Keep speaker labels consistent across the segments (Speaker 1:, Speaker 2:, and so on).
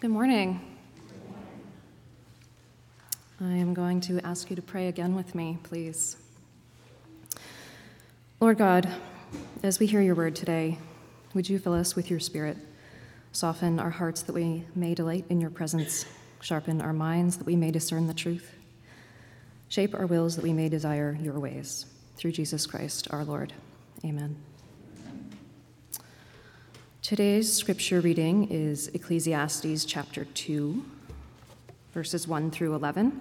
Speaker 1: Good morning. I am going to ask you to pray again with me, please. Lord God, as we hear your word today, would you fill us with your spirit? Soften our hearts that we may delight in your presence, sharpen our minds that we may discern the truth, shape our wills that we may desire your ways. Through Jesus Christ our Lord. Amen. Today's scripture reading is Ecclesiastes chapter 2, verses 1 through 11,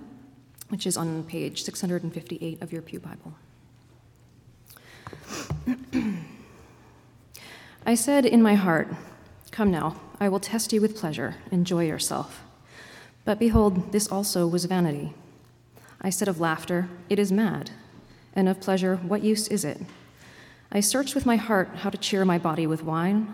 Speaker 1: which is on page 658 of your Pew Bible. I said in my heart, Come now, I will test you with pleasure, enjoy yourself. But behold, this also was vanity. I said of laughter, It is mad, and of pleasure, What use is it? I searched with my heart how to cheer my body with wine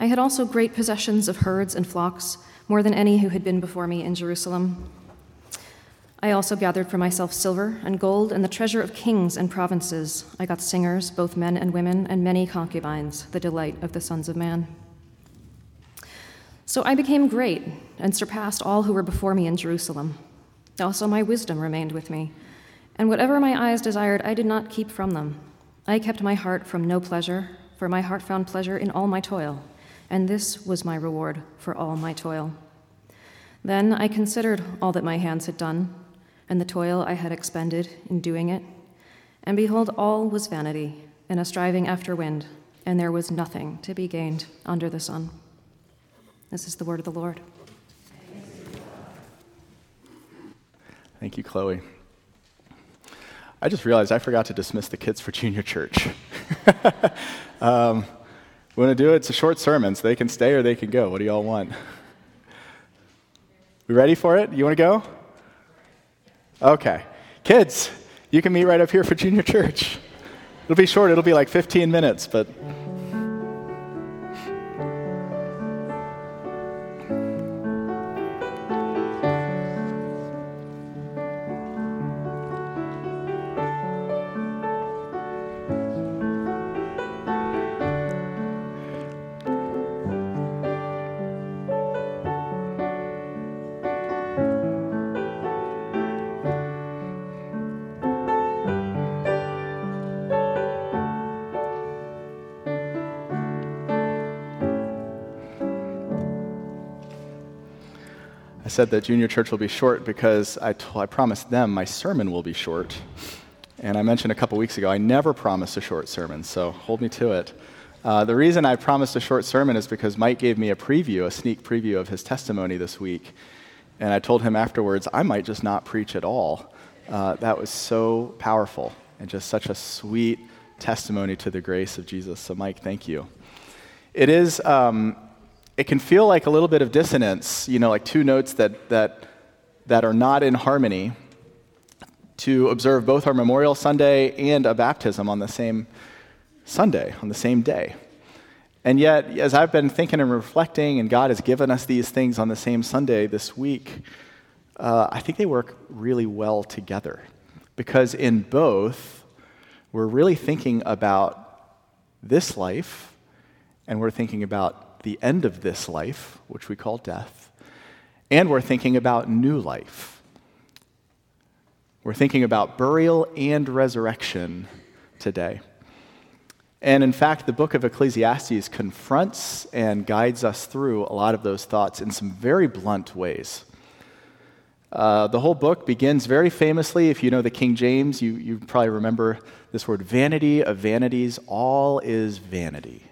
Speaker 1: I had also great possessions of herds and flocks, more than any who had been before me in Jerusalem. I also gathered for myself silver and gold and the treasure of kings and provinces. I got singers, both men and women, and many concubines, the delight of the sons of man. So I became great and surpassed all who were before me in Jerusalem. Also, my wisdom remained with me, and whatever my eyes desired, I did not keep from them. I kept my heart from no pleasure, for my heart found pleasure in all my toil and this was my reward for all my toil. Then I considered all that my hands had done, and the toil I had expended in doing it, and behold, all was vanity and a striving after wind, and there was nothing to be gained under the sun. This is the word of the Lord.
Speaker 2: Thank you, Chloe. I just realized I forgot to dismiss the kids for junior church. um, we want to do it. It's a short sermon, so they can stay or they can go. What do y'all want? We ready for it? You want to go? Okay. Kids, you can meet right up here for junior church. It'll be short, it'll be like 15 minutes, but. Said that junior church will be short because I, t- I promised them my sermon will be short. And I mentioned a couple weeks ago, I never promise a short sermon, so hold me to it. Uh, the reason I promised a short sermon is because Mike gave me a preview, a sneak preview of his testimony this week. And I told him afterwards, I might just not preach at all. Uh, that was so powerful and just such a sweet testimony to the grace of Jesus. So, Mike, thank you. It is, um, it can feel like a little bit of dissonance, you know, like two notes that, that, that are not in harmony to observe both our Memorial Sunday and a baptism on the same Sunday, on the same day. And yet, as I've been thinking and reflecting, and God has given us these things on the same Sunday this week, uh, I think they work really well together. Because in both, we're really thinking about this life, and we're thinking about the end of this life, which we call death, and we're thinking about new life. We're thinking about burial and resurrection today. And in fact, the book of Ecclesiastes confronts and guides us through a lot of those thoughts in some very blunt ways. Uh, the whole book begins very famously. If you know the King James, you, you probably remember this word vanity of vanities. All is vanity.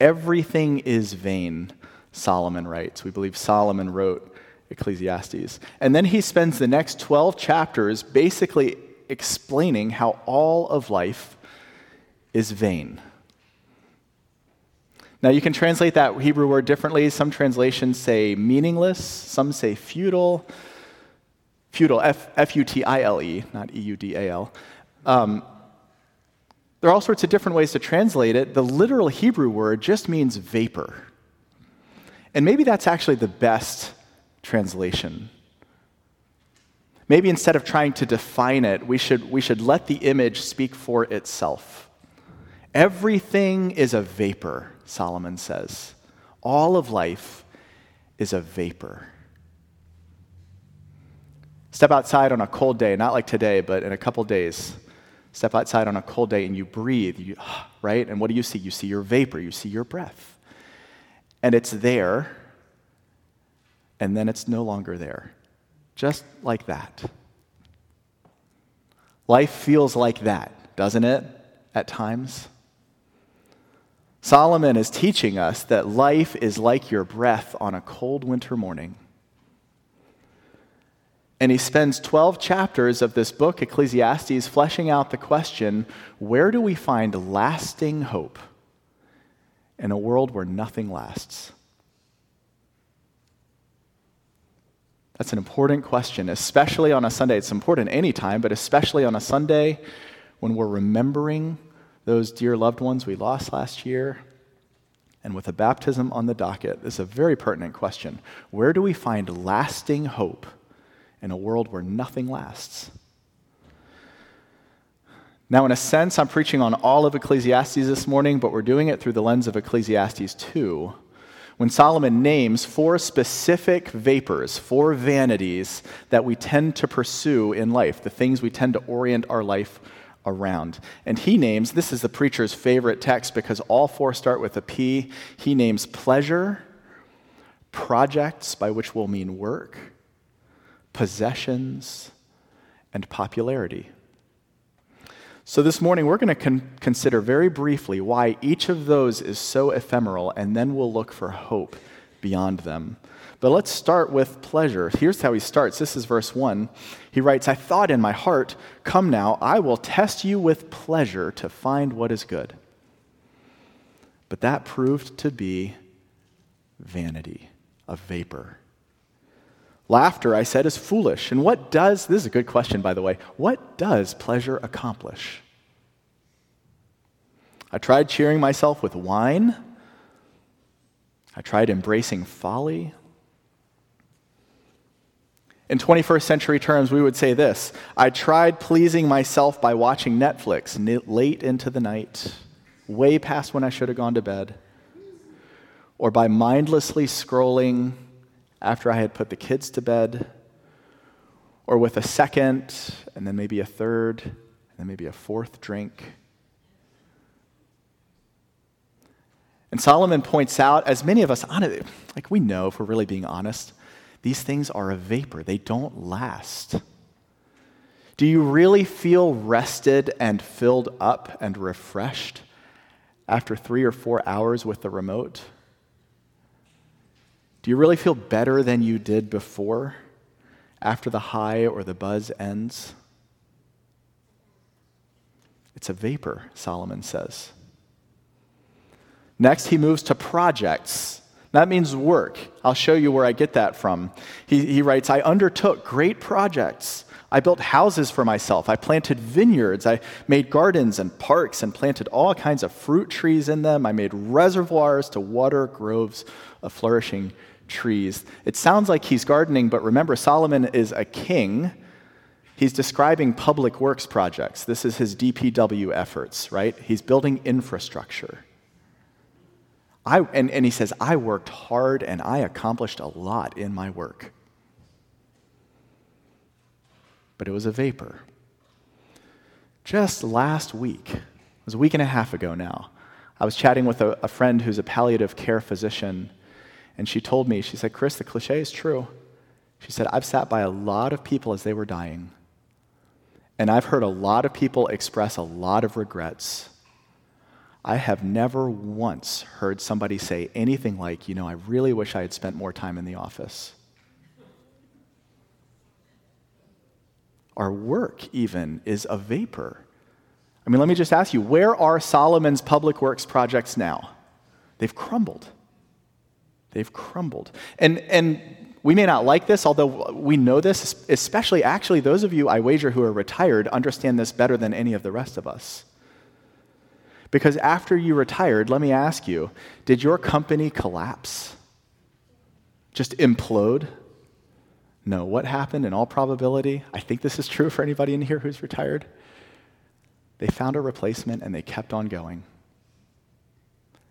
Speaker 2: Everything is vain, Solomon writes. We believe Solomon wrote Ecclesiastes. And then he spends the next 12 chapters basically explaining how all of life is vain. Now, you can translate that Hebrew word differently. Some translations say meaningless, some say futile. Futile, F U T I L E, not E U D A L. Um, there are all sorts of different ways to translate it. The literal Hebrew word just means vapor. And maybe that's actually the best translation. Maybe instead of trying to define it, we should, we should let the image speak for itself. Everything is a vapor, Solomon says. All of life is a vapor. Step outside on a cold day, not like today, but in a couple days. Step outside on a cold day and you breathe, you, right? And what do you see? You see your vapor, you see your breath. And it's there, and then it's no longer there. Just like that. Life feels like that, doesn't it, at times? Solomon is teaching us that life is like your breath on a cold winter morning. And he spends 12 chapters of this book, Ecclesiastes, fleshing out the question where do we find lasting hope in a world where nothing lasts? That's an important question, especially on a Sunday. It's important any time, but especially on a Sunday when we're remembering those dear loved ones we lost last year. And with a baptism on the docket, this is a very pertinent question. Where do we find lasting hope in a world where nothing lasts? Now, in a sense, I'm preaching on all of Ecclesiastes this morning, but we're doing it through the lens of Ecclesiastes 2 when Solomon names four specific vapors, four vanities that we tend to pursue in life, the things we tend to orient our life around. And he names, this is the preacher's favorite text because all four start with a P. He names pleasure, projects, by which we'll mean work, possessions, and popularity. So, this morning, we're going to con- consider very briefly why each of those is so ephemeral, and then we'll look for hope beyond them. But let's start with pleasure. Here's how he starts. This is verse 1. He writes, I thought in my heart, Come now, I will test you with pleasure to find what is good. But that proved to be vanity, a vapor. Laughter, I said, is foolish. And what does, this is a good question, by the way, what does pleasure accomplish? I tried cheering myself with wine. I tried embracing folly. In 21st century terms, we would say this I tried pleasing myself by watching Netflix late into the night, way past when I should have gone to bed, or by mindlessly scrolling after I had put the kids to bed, or with a second, and then maybe a third, and then maybe a fourth drink. And Solomon points out, as many of us, like we know if we're really being honest, these things are a vapor, they don't last. Do you really feel rested and filled up and refreshed after three or four hours with the remote? Do you really feel better than you did before after the high or the buzz ends? It's a vapor, Solomon says. Next, he moves to projects. That means work. I'll show you where I get that from. He, he writes I undertook great projects. I built houses for myself. I planted vineyards. I made gardens and parks and planted all kinds of fruit trees in them. I made reservoirs to water groves of flourishing trees. It sounds like he's gardening, but remember, Solomon is a king. He's describing public works projects. This is his DPW efforts, right? He's building infrastructure. I, and, and he says, I worked hard and I accomplished a lot in my work. But it was a vapor. Just last week, it was a week and a half ago now, I was chatting with a, a friend who's a palliative care physician and she told me, she said, Chris, the cliche is true. She said, I've sat by a lot of people as they were dying, and I've heard a lot of people express a lot of regrets. I have never once heard somebody say anything like, you know, I really wish I had spent more time in the office. Our work, even, is a vapor. I mean, let me just ask you where are Solomon's public works projects now? They've crumbled. They've crumbled. And, and we may not like this, although we know this, especially actually those of you, I wager, who are retired understand this better than any of the rest of us. Because after you retired, let me ask you did your company collapse? Just implode? No. What happened in all probability? I think this is true for anybody in here who's retired. They found a replacement and they kept on going.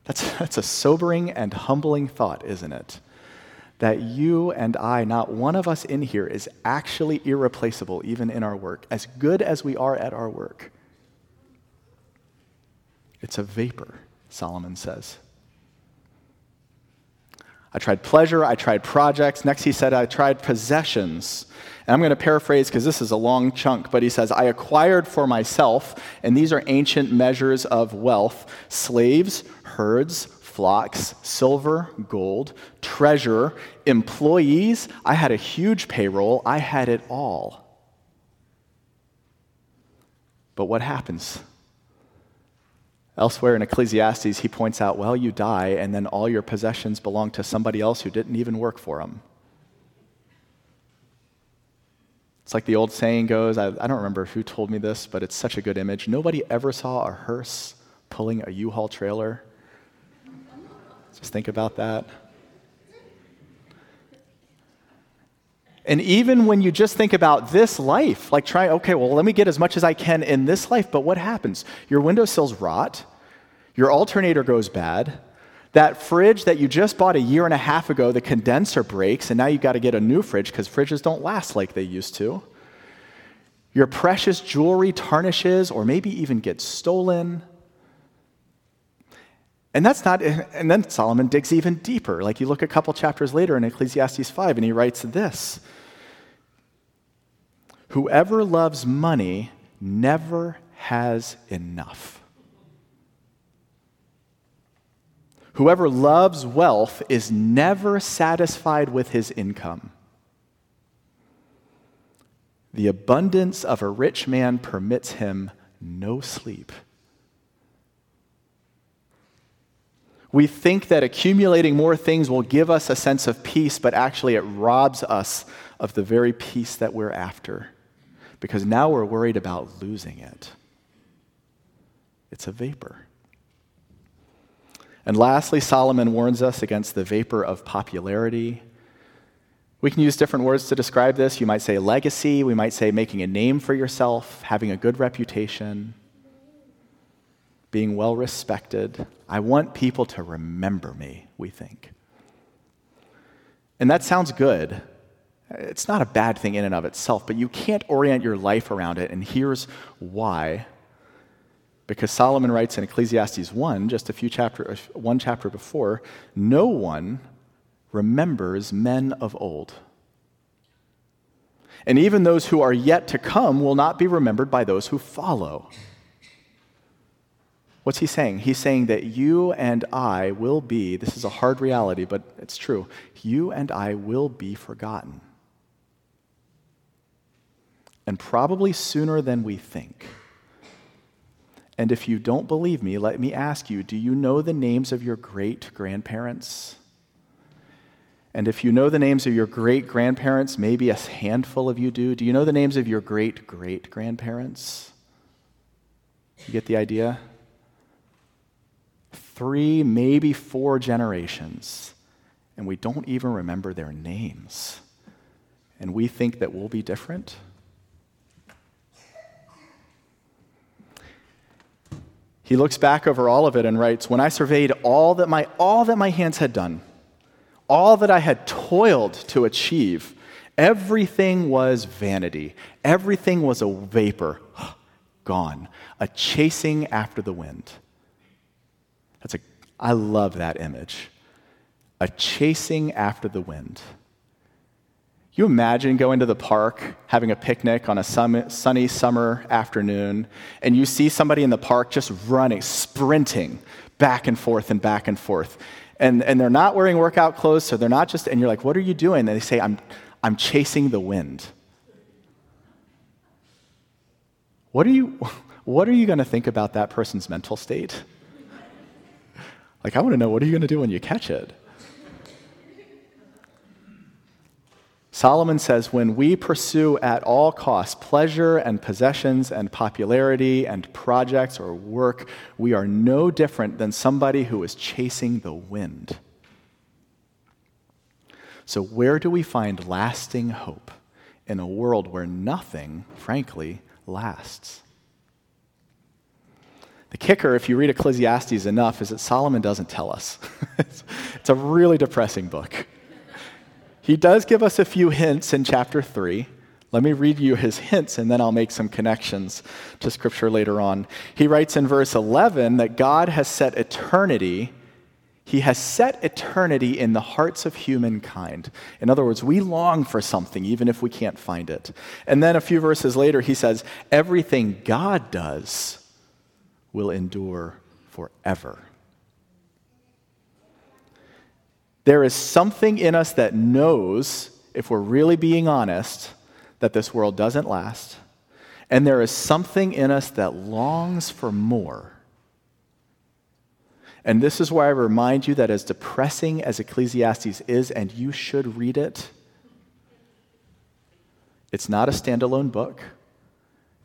Speaker 2: That's, that's a sobering and humbling thought, isn't it? That you and I, not one of us in here, is actually irreplaceable even in our work, as good as we are at our work. It's a vapor, Solomon says. I tried pleasure, I tried projects. Next, he said, I tried possessions. And I'm going to paraphrase because this is a long chunk, but he says, I acquired for myself, and these are ancient measures of wealth slaves, herds, flocks, silver, gold, treasure, employees. I had a huge payroll, I had it all. But what happens? Elsewhere in Ecclesiastes, he points out, well, you die, and then all your possessions belong to somebody else who didn't even work for them. It's like the old saying goes I, I don't remember who told me this, but it's such a good image. Nobody ever saw a hearse pulling a U Haul trailer. Just think about that. And even when you just think about this life, like try, okay, well, let me get as much as I can in this life, but what happens? Your windowsills rot, your alternator goes bad, that fridge that you just bought a year and a half ago, the condenser breaks, and now you've got to get a new fridge because fridges don't last like they used to. Your precious jewelry tarnishes or maybe even gets stolen. And that's not, and then Solomon digs even deeper. Like you look a couple chapters later in Ecclesiastes 5, and he writes this Whoever loves money never has enough. Whoever loves wealth is never satisfied with his income. The abundance of a rich man permits him no sleep. We think that accumulating more things will give us a sense of peace, but actually it robs us of the very peace that we're after because now we're worried about losing it. It's a vapor. And lastly, Solomon warns us against the vapor of popularity. We can use different words to describe this. You might say legacy, we might say making a name for yourself, having a good reputation, being well respected. I want people to remember me, we think. And that sounds good, it's not a bad thing in and of itself, but you can't orient your life around it, and here's why. Because Solomon writes in Ecclesiastes 1, just a few chapter, one chapter before, no one remembers men of old. And even those who are yet to come will not be remembered by those who follow. What's he saying? He's saying that you and I will be, this is a hard reality, but it's true, you and I will be forgotten and probably sooner than we think. And if you don't believe me, let me ask you do you know the names of your great grandparents? And if you know the names of your great grandparents, maybe a handful of you do, do you know the names of your great great grandparents? You get the idea? Three, maybe four generations, and we don't even remember their names. And we think that we'll be different? He looks back over all of it and writes, When I surveyed all that my, all that my hands had done, all that I had toiled to achieve, everything was vanity. Everything was a vapor, gone, a chasing after the wind. That's a, I love that image. A chasing after the wind you imagine going to the park, having a picnic on a sunny summer afternoon, and you see somebody in the park just running, sprinting back and forth and back and forth. And, and they're not wearing workout clothes, so they're not just, and you're like, what are you doing? And they say, I'm, I'm chasing the wind. What are you, what are you going to think about that person's mental state? Like, I want to know what are you going to do when you catch it? Solomon says, when we pursue at all costs pleasure and possessions and popularity and projects or work, we are no different than somebody who is chasing the wind. So, where do we find lasting hope in a world where nothing, frankly, lasts? The kicker, if you read Ecclesiastes enough, is that Solomon doesn't tell us. it's a really depressing book. He does give us a few hints in chapter 3. Let me read you his hints and then I'll make some connections to scripture later on. He writes in verse 11 that God has set eternity, he has set eternity in the hearts of humankind. In other words, we long for something even if we can't find it. And then a few verses later, he says, everything God does will endure forever. There is something in us that knows, if we're really being honest, that this world doesn't last. And there is something in us that longs for more. And this is why I remind you that as depressing as Ecclesiastes is, and you should read it, it's not a standalone book.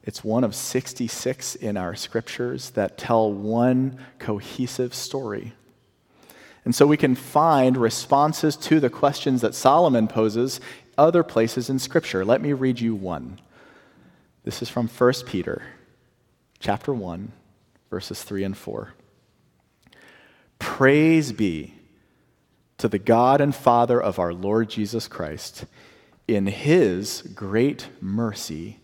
Speaker 2: It's one of 66 in our scriptures that tell one cohesive story. And so we can find responses to the questions that Solomon poses other places in Scripture. Let me read you one. This is from 1 Peter chapter 1, verses 3 and 4. Praise be to the God and Father of our Lord Jesus Christ. In his great mercy,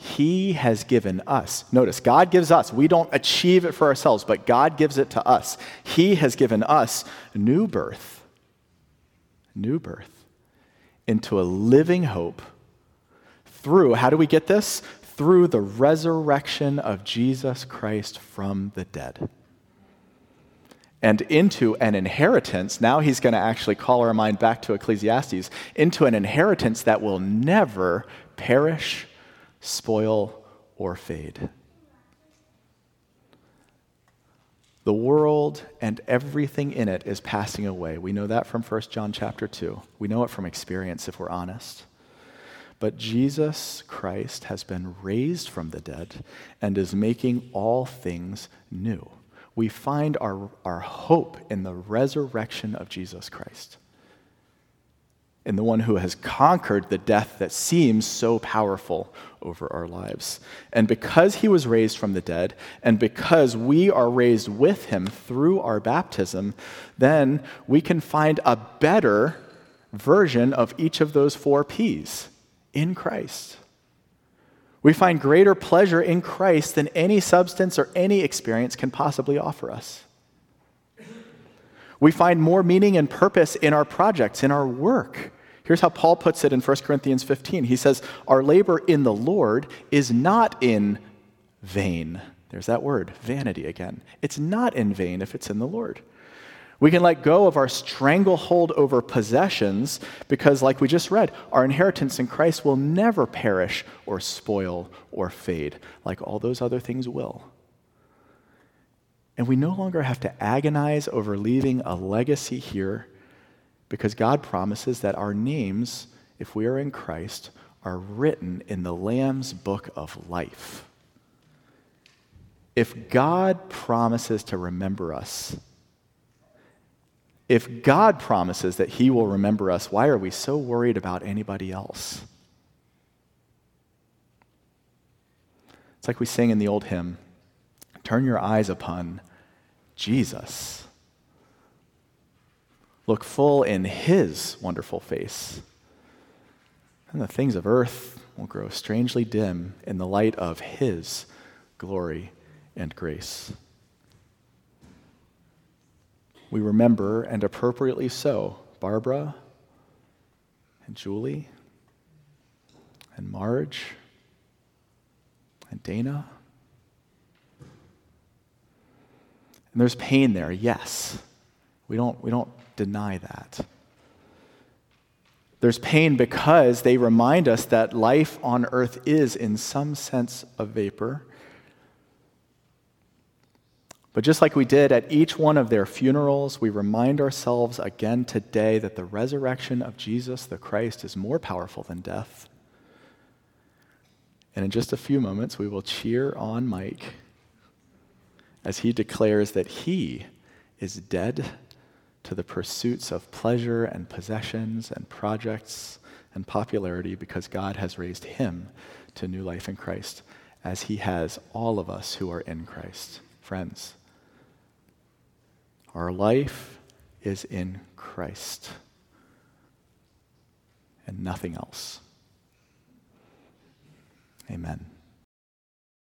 Speaker 2: he has given us. Notice, God gives us. We don't achieve it for ourselves, but God gives it to us. He has given us new birth, new birth into a living hope through, how do we get this? Through the resurrection of Jesus Christ from the dead. And into an inheritance, now he's going to actually call our mind back to Ecclesiastes, into an inheritance that will never perish spoil, or fade. The world and everything in it is passing away. We know that from 1 John chapter 2. We know it from experience if we're honest. But Jesus Christ has been raised from the dead and is making all things new. We find our, our hope in the resurrection of Jesus Christ in the one who has conquered the death that seems so powerful over our lives. And because he was raised from the dead, and because we are raised with him through our baptism, then we can find a better version of each of those four P's in Christ. We find greater pleasure in Christ than any substance or any experience can possibly offer us. We find more meaning and purpose in our projects, in our work, Here's how Paul puts it in 1 Corinthians 15. He says, Our labor in the Lord is not in vain. There's that word, vanity again. It's not in vain if it's in the Lord. We can let go of our stranglehold over possessions because, like we just read, our inheritance in Christ will never perish or spoil or fade, like all those other things will. And we no longer have to agonize over leaving a legacy here because God promises that our names, if we are in Christ, are written in the Lamb's book of life. If God promises to remember us, if God promises that He will remember us, why are we so worried about anybody else? It's like we sing in the old hymn Turn your eyes upon Jesus. Look full in his wonderful face. And the things of earth will grow strangely dim in the light of his glory and grace. We remember, and appropriately so, Barbara and Julie and Marge and Dana. And there's pain there, yes. We don't, we don't deny that. There's pain because they remind us that life on earth is, in some sense, a vapor. But just like we did at each one of their funerals, we remind ourselves again today that the resurrection of Jesus the Christ is more powerful than death. And in just a few moments, we will cheer on Mike as he declares that he is dead to the pursuits of pleasure and possessions and projects and popularity because God has raised him to new life in Christ, as he has all of us who are in Christ. Friends, our life is in Christ and nothing else. Amen.